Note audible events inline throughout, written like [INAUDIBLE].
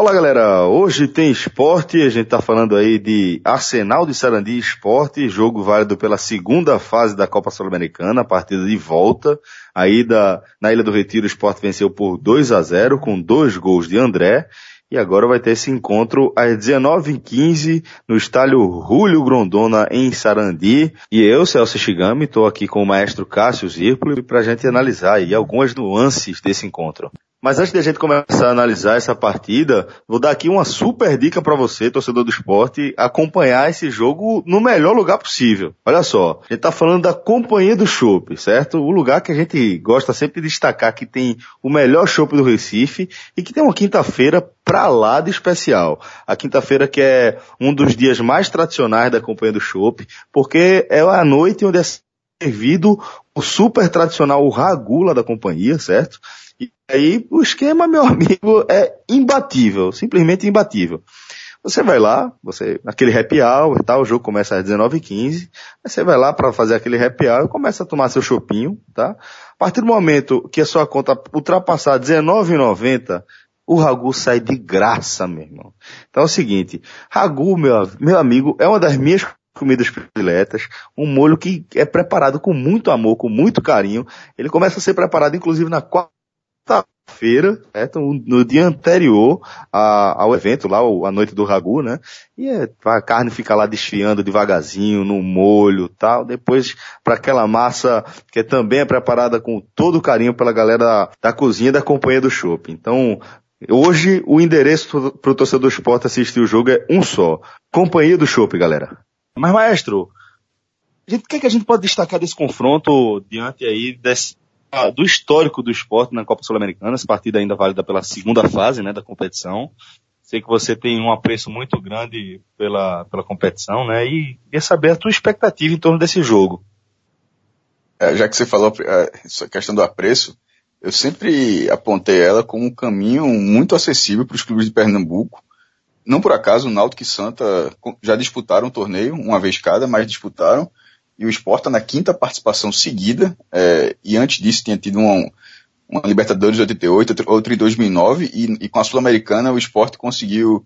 Olá galera, hoje tem esporte, a gente tá falando aí de Arsenal de Sarandi Esporte, jogo válido pela segunda fase da Copa Sul-Americana, partida de volta, aí da, na Ilha do Retiro o esporte venceu por 2 a 0 com dois gols de André, e agora vai ter esse encontro às 19h15 no estádio Julio Grondona em Sarandi. E eu, Celso Shigami, estou aqui com o maestro Cássio Zirpoli para a gente analisar aí algumas nuances desse encontro. Mas antes de a gente começar a analisar essa partida, vou dar aqui uma super dica para você, torcedor do esporte, acompanhar esse jogo no melhor lugar possível. Olha só, a gente tá falando da Companhia do Chopp, certo? O lugar que a gente gosta sempre de destacar que tem o melhor chopp do Recife e que tem uma quinta-feira pra lá de especial. A quinta-feira que é um dos dias mais tradicionais da Companhia do Chopp, porque é a noite onde é servido o super tradicional ragula da companhia, certo? E aí o esquema, meu amigo, é imbatível, simplesmente imbatível. Você vai lá, você, aquele happy hour, tá? O jogo começa às 19h15, você vai lá para fazer aquele happy hour e começa a tomar seu chopinho, tá? A partir do momento que a sua conta ultrapassar R$19,90, o ragu sai de graça, meu irmão. Então é o seguinte, ragu, meu, meu amigo, é uma das minhas comidas prediletas, um molho que é preparado com muito amor, com muito carinho. Ele começa a ser preparado, inclusive, na quarta feira certo? no dia anterior a, ao evento lá, a noite do ragu, né? E é, a carne fica lá desfiando devagarzinho no molho tal. Depois para aquela massa que também é preparada com todo carinho pela galera da, cozinha da companhia do shopping. Então, hoje o endereço para o torcedor do esporte assistir o jogo é um só. Companhia do shopping, galera. Mas maestro, o que, é que a gente pode destacar desse confronto diante aí desse, do histórico do esporte na Copa Sul-Americana, essa partida ainda válida pela segunda fase né, da competição. Sei que você tem um apreço muito grande pela, pela competição, né? E queria saber a tua expectativa em torno desse jogo. É, já que você falou essa questão do apreço, eu sempre apontei ela como um caminho muito acessível para os clubes de Pernambuco. Não por acaso, o Náutico e Santa já disputaram o torneio, uma vez cada, mas disputaram e o Sport está na quinta participação seguida, é, e antes disso tinha tido uma, uma Libertadores de 88, outra em 2009, e, e com a Sul-Americana o Sport conseguiu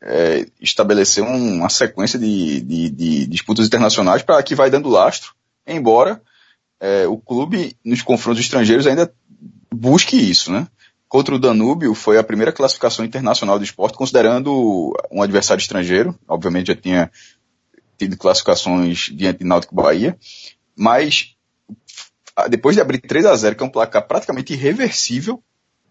é, estabelecer um, uma sequência de, de, de, disputas internacionais para que vai dando lastro, embora é, o clube nos confrontos estrangeiros ainda busque isso, né? Contra o Danúbio foi a primeira classificação internacional do esporte, considerando um adversário estrangeiro, obviamente já tinha tido classificações diante de Náutico Bahia, mas depois de abrir 3 a 0 que é um placar praticamente irreversível,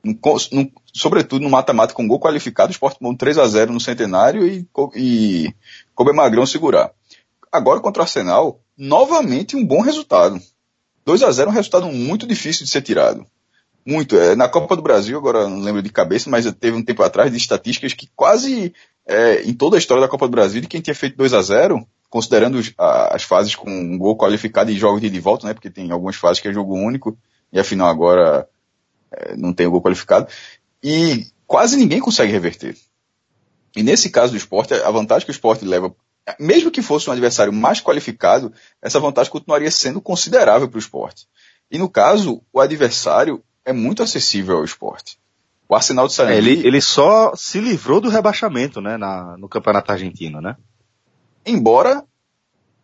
no, no, sobretudo no mata-mata com gol qualificado, o Sport tomou 3 a 0 no Centenário e, e Kobe Magrão segurar. Agora contra o Arsenal, novamente um bom resultado. 2 a 0 é um resultado muito difícil de ser tirado. Muito. É, na Copa do Brasil, agora não lembro de cabeça, mas teve um tempo atrás de estatísticas que quase é, em toda a história da Copa do Brasil, de quem tinha feito 2 a 0 considerando as fases com um gol qualificado e jogos de ida e volta, né? Porque tem algumas fases que é jogo único e afinal agora é, não tem o gol qualificado. E quase ninguém consegue reverter. E nesse caso do esporte, a vantagem que o esporte leva, mesmo que fosse um adversário mais qualificado, essa vantagem continuaria sendo considerável para o esporte. E no caso, o adversário é muito acessível ao esporte. O Arsenal de Sarandi... É, ele, ele só se livrou do rebaixamento, né, na, no campeonato argentino, né? embora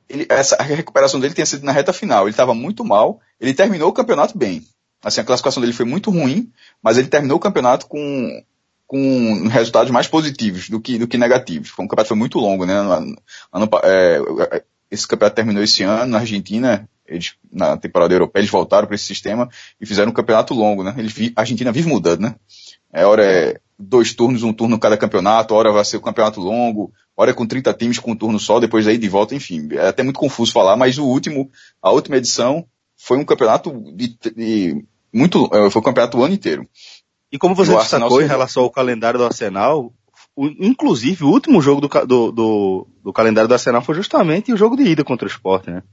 ele, essa, a recuperação dele tenha sido na reta final. Ele estava muito mal, ele terminou o campeonato bem. Assim, a classificação dele foi muito ruim, mas ele terminou o campeonato com, com resultados mais positivos do que, do que negativos. Foi um campeonato foi muito longo, né? Ano, ano, é, esse campeonato terminou esse ano na Argentina, eles, na temporada europeia, eles voltaram para esse sistema e fizeram um campeonato longo, né? Eles, a Argentina vive mudando, né? É hora é dois turnos, um turno cada campeonato, hora vai ser o um campeonato longo, hora é com 30 times com um turno só, depois aí de volta, enfim. É até muito confuso falar, mas o último, a última edição foi um campeonato de, de muito, é, foi um campeonato o ano inteiro. E como você destacou em relação ao calendário do Arsenal, o, inclusive o último jogo do, do, do, do, calendário do Arsenal foi justamente o jogo de ida contra o Sport, né?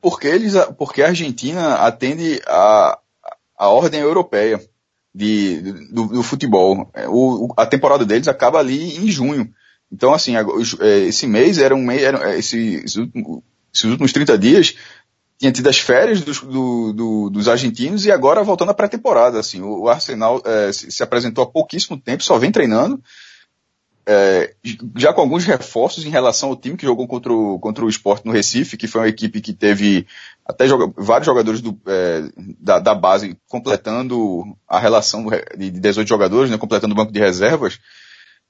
Porque eles, porque a Argentina atende a, a ordem europeia de, do, do futebol. É, o, a temporada deles acaba ali em junho. Então, assim, é, esse mês era um mês, era, é, esse, esses, últimos, esses últimos 30 dias tinha tido as férias dos, do, do, dos argentinos e agora voltando à pré-temporada, assim, o, Arsenal é, se, se, apresentou há pouquíssimo tempo, só vem treinando, é, já com alguns reforços em relação ao time que jogou contra o, contra o Sport no Recife, que foi uma equipe que teve até joga, vários jogadores do, é, da, da, base completando a relação de 18 jogadores, né, completando o banco de reservas.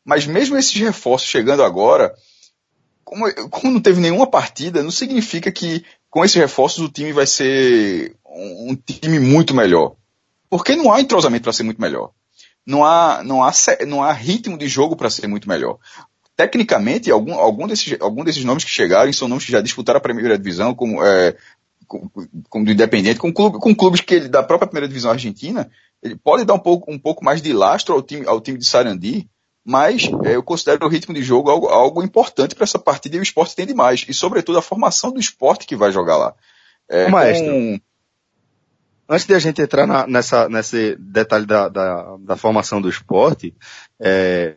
Mas mesmo esses reforços chegando agora, como, como não teve nenhuma partida, não significa que com esses reforços o time vai ser um, um time muito melhor. Porque não há entrosamento para ser muito melhor não há, não há, não há ritmo de jogo para ser muito melhor. Tecnicamente, algum, algum, desses, algum desses nomes que chegaram são nomes que já disputaram a primeira divisão, como, é, como, como do Independente, com, clube, com clubes que ele, da própria primeira divisão argentina, ele pode dar um pouco, um pouco mais de lastro ao time, ao time de Sarandi, mas é, eu considero o ritmo de jogo algo, algo importante para essa partida e o esporte tem demais. E sobretudo a formação do esporte que vai jogar lá. É, Maestro, com, antes de a gente entrar na, nessa, nesse detalhe da, da, da formação do esporte, é,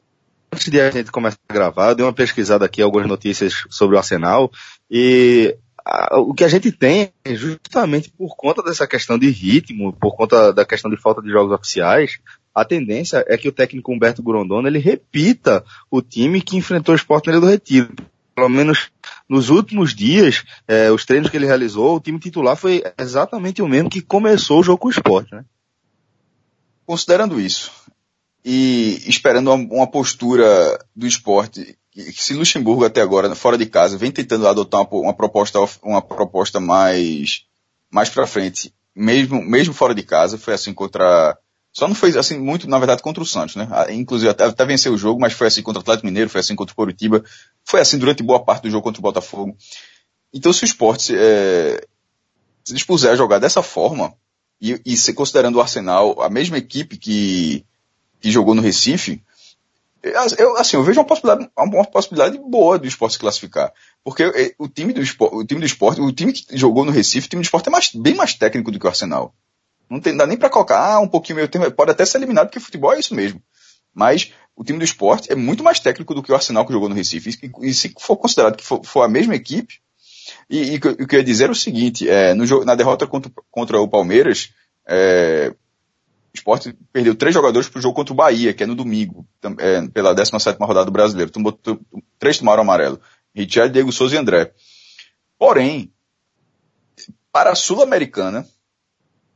antes de a gente começar a gravar, eu dei uma pesquisada aqui, algumas notícias sobre o Arsenal, e a, o que a gente tem, é justamente por conta dessa questão de ritmo, por conta da questão de falta de jogos oficiais, a tendência é que o técnico Humberto Grondona ele repita o time que enfrentou o Sport na do Retiro pelo menos nos últimos dias, é, os treinos que ele realizou, o time titular foi exatamente o mesmo que começou o jogo com o esporte, né? Considerando isso, e esperando uma, uma postura do esporte, que se Luxemburgo até agora, fora de casa, vem tentando adotar uma, uma proposta, uma proposta mais, mais pra frente, mesmo, mesmo fora de casa, foi assim contra só não foi assim muito, na verdade, contra o Santos, né? Ah, inclusive até, até venceu o jogo, mas foi assim contra o Atlético Mineiro, foi assim contra o Coritiba, foi assim durante boa parte do jogo contra o Botafogo. Então se o esporte é, se dispuser a jogar dessa forma, e, e se considerando o Arsenal a mesma equipe que, que jogou no Recife, eu, assim, eu vejo uma possibilidade, uma possibilidade boa do esporte se classificar. Porque é, o time do esporte, o time do esporte, o time que jogou no Recife, o time do esporte é mais, bem mais técnico do que o Arsenal. Não tem, dá nem para colocar, ah, um pouquinho meio tempo, pode até ser eliminado, porque futebol é isso mesmo. Mas o time do esporte é muito mais técnico do que o Arsenal que jogou no Recife. E, se for considerado que for, for a mesma equipe, e, o que eu ia dizer é o seguinte, é, no na derrota contra, contra o Palmeiras, é, o esporte perdeu três jogadores para o jogo contra o Bahia, que é no domingo, é, pela 17 rodada do brasileiro. Tomou, três tomaram amarelo. Richard, Diego Souza e André. Porém, para a Sul-Americana,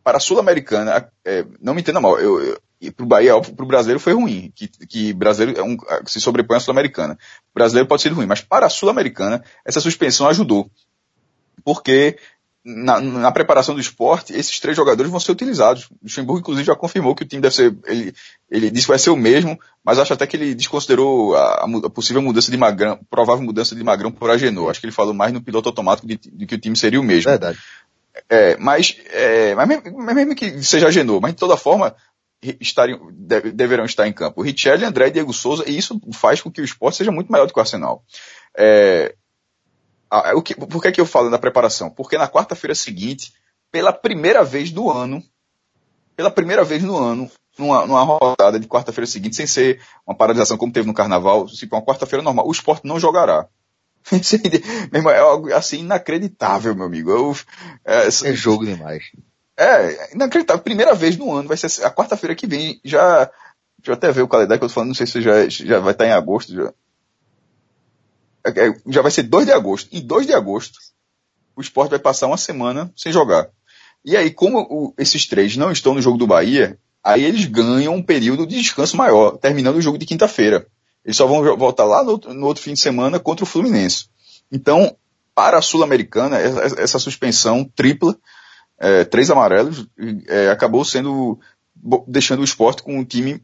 para a Sul-Americana, é, não me entenda mal, eu, eu para o Bahia, para o brasileiro foi ruim, que, que brasileiro é um, se sobrepõe à Sul-Americana. O brasileiro pode ser ruim, mas para a Sul-Americana, essa suspensão ajudou. Porque na, na, preparação do esporte, esses três jogadores vão ser utilizados. O Luxemburgo, inclusive, já confirmou que o time deve ser, ele, ele disse que vai ser o mesmo, mas acho até que ele desconsiderou a, a possível mudança de Magrão, provável mudança de Magrão por Agenor. Acho que ele falou mais no piloto automático de, de que o time seria o mesmo. Verdade. É, mas, é, mas, mesmo, que seja Genoa, mas de toda forma estariam, deve, deverão estar em campo. Richelli, André e Diego Souza, e isso faz com que o esporte seja muito melhor do que o Arsenal. É, a, o que, por que, é que eu falo na preparação? Porque na quarta-feira seguinte, pela primeira vez do ano, pela primeira vez no ano, numa, numa rodada de quarta-feira seguinte, sem ser uma paralisação como teve no carnaval, se for uma quarta-feira normal, o esporte não jogará. [LAUGHS] é algo assim inacreditável, meu amigo. Eu, é, é jogo demais. É, inacreditável. Primeira vez no ano, vai ser a quarta-feira que vem. Já, deixa eu até ver o calendário que eu tô falando, não sei se já, já vai estar em agosto. Já, é, é já vai ser 2 de agosto. Em 2 de agosto, o esporte vai passar uma semana sem jogar. E aí, como o, esses três não estão no jogo do Bahia, aí eles ganham um período de descanso maior, terminando o jogo de quinta-feira. Eles só vão voltar lá no, no outro fim de semana contra o Fluminense. Então, para a Sul-Americana, essa, essa, suspensão tripla, é, três amarelos, é, acabou sendo, deixando o esporte com um time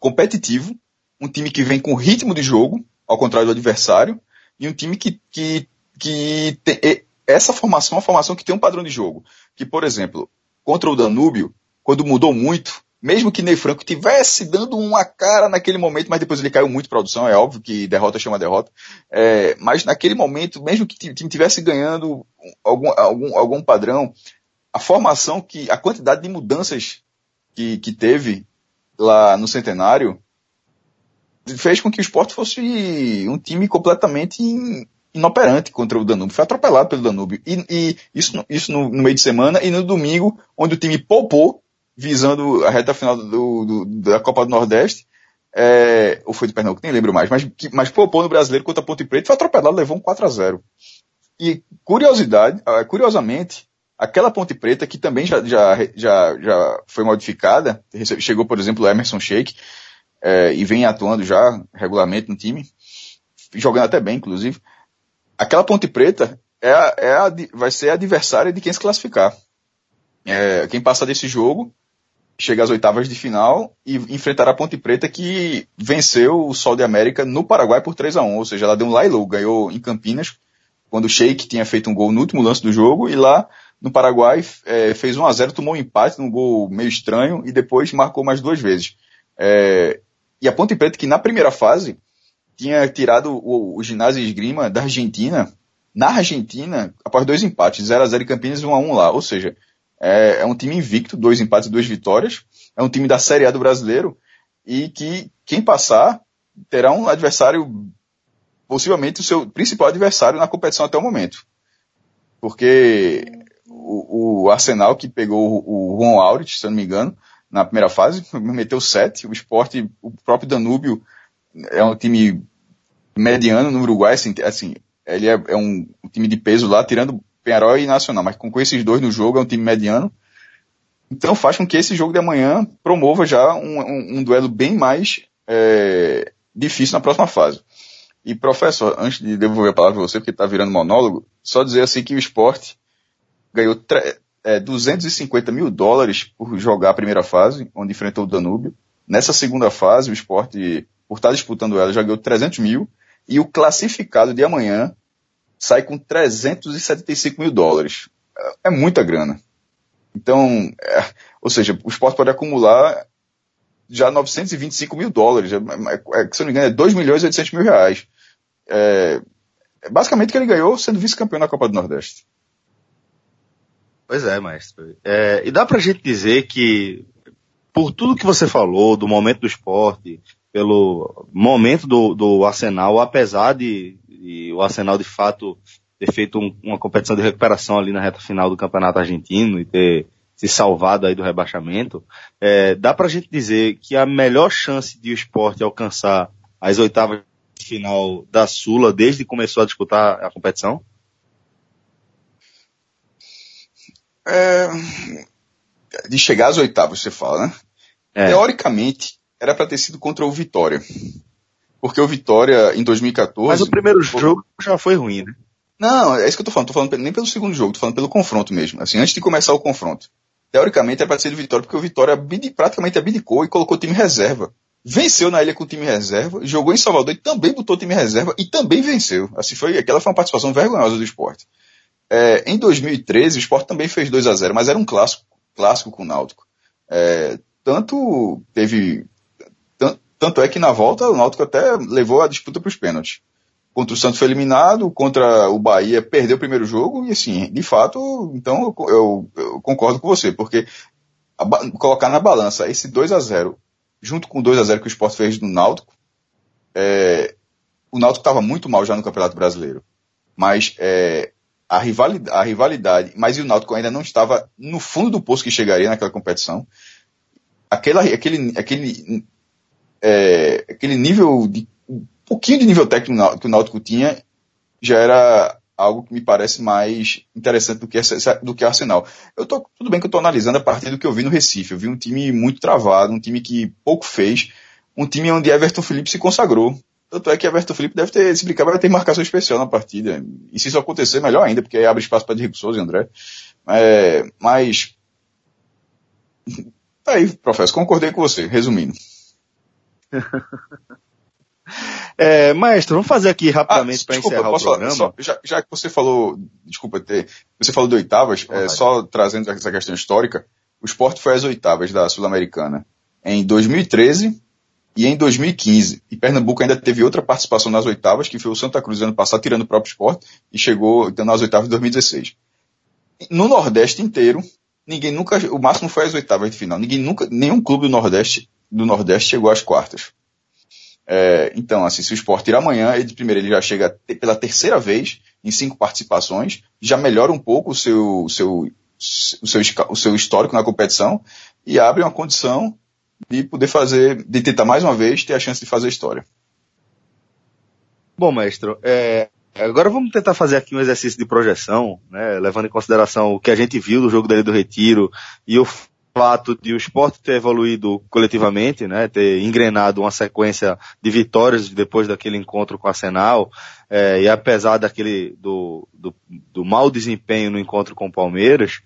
competitivo, um time que vem com ritmo de jogo, ao contrário do adversário, e um time que, que, que tem, essa formação é uma formação que tem um padrão de jogo. Que, por exemplo, contra o Danúbio, quando mudou muito, mesmo que Ney Franco tivesse dando uma cara naquele momento, mas depois ele caiu muito produção, é óbvio que derrota chama derrota, é, mas naquele momento, mesmo que o time tivesse ganhando algum, algum, algum padrão, a formação que, a quantidade de mudanças que, que teve lá no centenário fez com que o esporte fosse um time completamente inoperante contra o Danúbio. Foi atropelado pelo Danúbio. E, e isso, isso no, no, meio de semana e no domingo, onde o time poupou visando a reta final do, do, da Copa do Nordeste, é, ou foi do Pernambuco, nem lembro mais, mas, mas propôs no brasileiro contra Ponte Preta, foi atropelado, levou um 4 a 0 E curiosidade, ah, curiosamente, aquela Ponte Preta, que também já, já, já, já foi modificada, chegou, por exemplo, o Emerson Sheik, é, e vem atuando já regularmente no time, jogando até bem, inclusive. Aquela Ponte Preta é é a, vai ser a adversária de quem se classificar. É, quem passar desse jogo chega às oitavas de final e enfrentará a Ponte Preta que venceu o Sol de América no Paraguai por 3 a 1 ou seja, ela deu um lailou, ganhou em Campinas, quando o Sheik tinha feito um gol no último lance do jogo e lá no Paraguai é, fez 1 a 0 tomou um empate num gol meio estranho e depois marcou mais duas vezes. É, e a Ponte Preta que na primeira fase tinha tirado o, o ginásio esgrima da Argentina, na Argentina, após dois empates, 0 a 0 em Campinas e 1 a 1 lá, ou seja, é, é um time invicto, dois empates e duas vitórias. É um time da Série A do brasileiro e que quem passar terá um adversário, possivelmente o seu principal adversário na competição até o momento. Porque o, o Arsenal que pegou o, o Juan Aurich, se eu não me engano, na primeira fase, [LAUGHS] meteu sete. O esporte, o próprio Danúbio é um time mediano no Uruguai, assim, assim ele é, é um, time de peso lá, tirando Penharol e Nacional, mas com, com esses dois no jogo é um time mediano. Então faz com que esse jogo de amanhã promova já um, um, um duelo bem mais é, difícil na próxima fase. E professor, antes de devolver a palavra para você, porque está virando monólogo, só dizer assim que o esporte ganhou é, 250 mil dólares por jogar a primeira fase, onde enfrentou o Danúbio. Nessa segunda fase, o esporte, por estar disputando ela, já ganhou 300 mil. E o classificado de amanhã sai com 375 mil dólares. É, é muita grana. Então, é, ou seja, o esporte pode acumular já 925 mil dólares. É, é, é se não me engano, é 2 milhões e 800 mil reais. É, é basicamente que ele ganhou sendo vice-campeão na Copa do Nordeste. Pois é, mestre. É, e dá pra gente dizer que, por tudo que você falou, do momento do esporte, pelo momento do, do Arsenal, apesar de, de, o Arsenal de fato ter feito um, uma competição de recuperação ali na reta final do campeonato argentino e ter se salvado aí do rebaixamento, é, dá pra gente dizer que a melhor chance de o esporte alcançar as oitavas de final da Sula desde que começou a disputar a competição? É, de chegar às oitavas, você fala, né? É. Teoricamente, era para ter sido contra o Vitória. Porque o Vitória, em 2014... Mas o primeiro jogo já foi ruim, né? Não, é isso que eu tô falando. Tô falando nem pelo segundo jogo, tô falando pelo confronto mesmo. Assim, antes de começar o confronto. Teoricamente era para ser do Vitória, porque o Vitória praticamente abdicou e colocou o time reserva. Venceu na ilha com o time reserva, jogou em Salvador e também botou o time reserva e também venceu. Assim foi, aquela foi uma participação vergonhosa do esporte. É, em 2013, o esporte também fez 2 a 0 mas era um clássico, clássico com o Náutico. É, tanto teve tanto é que na volta o Náutico até levou a disputa para os pênaltis. Contra o Santos foi eliminado, contra o Bahia perdeu o primeiro jogo, e assim, de fato, então eu, eu, eu concordo com você, porque a, colocar na balança esse 2 a 0 junto com o 2 a 0 que o Sport fez no Náutico, é, o Náutico estava muito mal já no Campeonato Brasileiro. Mas é, a, rivalidade, a rivalidade, mas o Náutico ainda não estava no fundo do poço que chegaria naquela competição. Aquela, aquele, aquele é, aquele nível de, um pouquinho de nível técnico que o Náutico tinha já era algo que me parece mais interessante do que, do que Arsenal. Eu tô, tudo bem que eu estou analisando a partir do que eu vi no Recife. Eu vi um time muito travado, um time que pouco fez, um time onde Everton Felipe se consagrou. Tanto é que Everton Felipe deve ter, se brincar, vai ter marcação especial na partida. E se isso acontecer, melhor ainda, porque aí abre espaço para Diego Souza e André. É, mas. Tá aí, professor, concordei com você, resumindo. [LAUGHS] É, maestro, vamos fazer aqui rapidamente ah, para encerrar o programa. Só, já, já, que você falou, desculpa ter, você falou de oitavas, é, só trazendo essa questão histórica, o esporte foi às oitavas da Sul-Americana em 2013 e em 2015. E Pernambuco ainda teve outra participação nas oitavas, que foi o Santa Cruz ano passado, tirando o próprio esporte, e chegou então, nas oitavas de 2016. No Nordeste inteiro, ninguém nunca, o máximo foi às oitavas de final. Ninguém nunca, nenhum clube do Nordeste do Nordeste chegou às quartas. É, então, assim, se o Sport ir amanhã, ele primeiro ele já chega pela terceira vez em cinco participações, já melhora um pouco o seu, o seu, o seu, o seu histórico na competição e abre uma condição de poder fazer, de tentar mais uma vez ter a chance de fazer história. Bom, mestre, é, agora vamos tentar fazer aqui um exercício de projeção, né, levando em consideração o que a gente viu do jogo dele do Retiro e o fato de o esporte ter evoluído coletivamente, né, ter engrenado uma sequência de vitórias depois daquele encontro com o Arsenal, é, e apesar daquele do, do, do mau desempenho no encontro com o Palmeiras,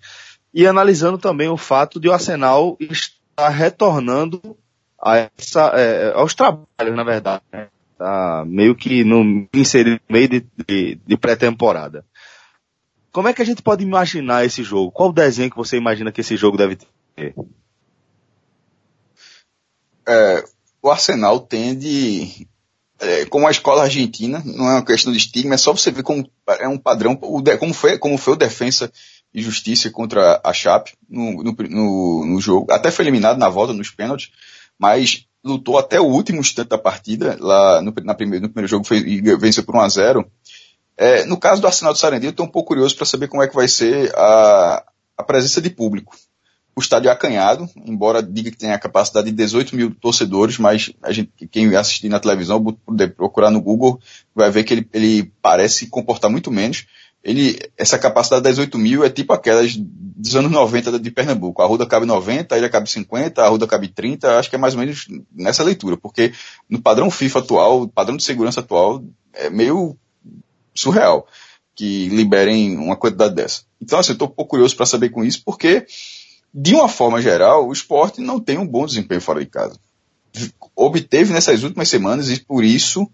e analisando também o fato de o Arsenal estar retornando a essa, é, aos trabalhos, na verdade, né, tá meio que no, inserido no meio de, de, de pré-temporada. Como é que a gente pode imaginar esse jogo? Qual o desenho que você imagina que esse jogo deve ter? É, o Arsenal tende, é, como a escola argentina, não é uma questão de estigma, é só você ver como é um padrão, como foi, como foi o defensa e justiça contra a Chape no, no, no, no jogo. Até foi eliminado na volta nos pênaltis, mas lutou até o último instante da partida, lá no, na primeiro, no primeiro jogo foi, e venceu por 1 a 0 é, No caso do Arsenal do Sarandi, eu estou um pouco curioso para saber como é que vai ser a, a presença de público o estádio é acanhado, embora diga que tem a capacidade de 18 mil torcedores, mas a gente, quem assistir na televisão, procurar no Google, vai ver que ele, ele parece comportar muito menos. Ele, essa capacidade de 18 mil é tipo aquelas dos anos 90 de Pernambuco. A Ruda cabe 90, a ilha cabe 50, a Ruda cabe 30, acho que é mais ou menos nessa leitura, porque no padrão FIFA atual, padrão de segurança atual, é meio surreal que liberem uma quantidade dessa. Então, assim, eu estou um pouco curioso para saber com isso, porque de uma forma geral, o esporte não tem um bom desempenho fora de casa. Obteve nessas últimas semanas e por isso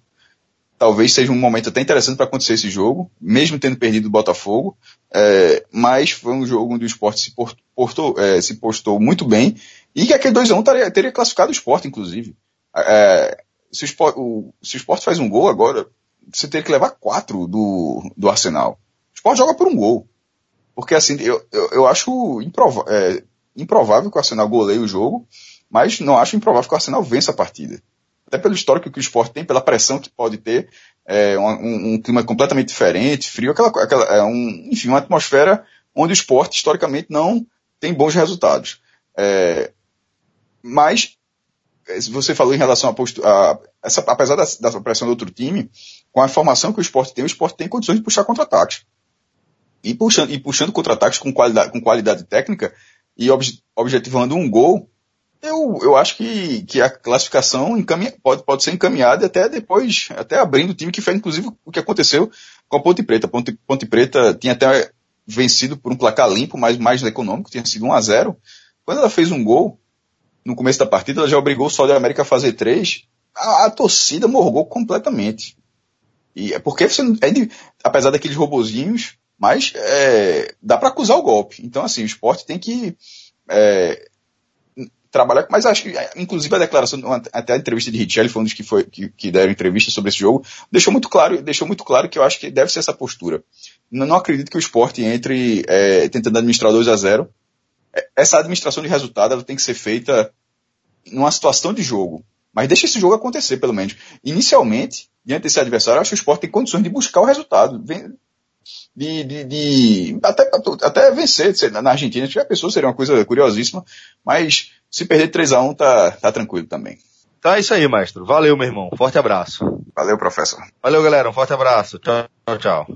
talvez seja um momento até interessante para acontecer esse jogo, mesmo tendo perdido o Botafogo, é, mas foi um jogo onde o esporte se, portou, é, se postou muito bem e que aquele 2x1 teria, teria, classificado o esporte, inclusive. É, se, o esporte, o, se o esporte faz um gol agora, você teria que levar quatro do, do Arsenal. O esporte joga por um gol. Porque assim, eu, eu, eu acho é, improvável que o Arsenal goleie o jogo, mas não acho improvável que o Arsenal vença a partida. Até pelo histórico que o esporte tem, pela pressão que pode ter, é, um, um, clima completamente diferente, frio, aquela, aquela é um, enfim, uma atmosfera onde o esporte historicamente não tem bons resultados. É, mas é, você falou em relação a, a essa, apesar da, da, pressão do outro time, com a formação que o esporte tem, o esporte tem condições de puxar contra-ataques e puxando, e puxando contra-ataques com qualidade, com qualidade técnica e ob, objetivando um gol, eu, eu acho que, que a classificação encaminha, pode, pode ser encaminhada até depois, até abrindo o time, que foi inclusive o que aconteceu com a Ponte Preta. A Ponte, Ponte Preta tinha até vencido por um placar limpo, mas mais econômico, tinha sido 1 a 0 Quando ela fez um gol, no começo da partida, ela já obrigou o Sol da América a fazer três, a, a torcida morgou completamente. E é porque você, é apesar daqueles robozinhos, mas é, dá para acusar o golpe. Então, assim, o esporte tem que é, trabalhar. Mas acho que, inclusive, a declaração, até a entrevista de Richelli, foi um dos que, foi, que, que, deram entrevista sobre esse jogo, deixou muito claro, deixou muito claro que eu acho que deve ser essa postura. Não, não acredito que o esporte entre é, tentando administrar 2 a 0 é, Essa administração de resultado tem que ser feita numa situação de jogo. Mas deixa esse jogo acontecer, pelo menos. Inicialmente, diante desse adversário, acho que o esporte tem condições de buscar o resultado de, de, de até, até vencer na Argentina. Se tiver pessoa, seria uma coisa curiosíssima. Mas se perder 3 a 1 tá, tá tranquilo também. Então é isso aí, maestro. Valeu, meu irmão. Forte abraço. Valeu, professor. Valeu, galera. Um forte abraço. Tchau, tchau.